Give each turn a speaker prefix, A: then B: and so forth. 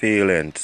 A: feelings.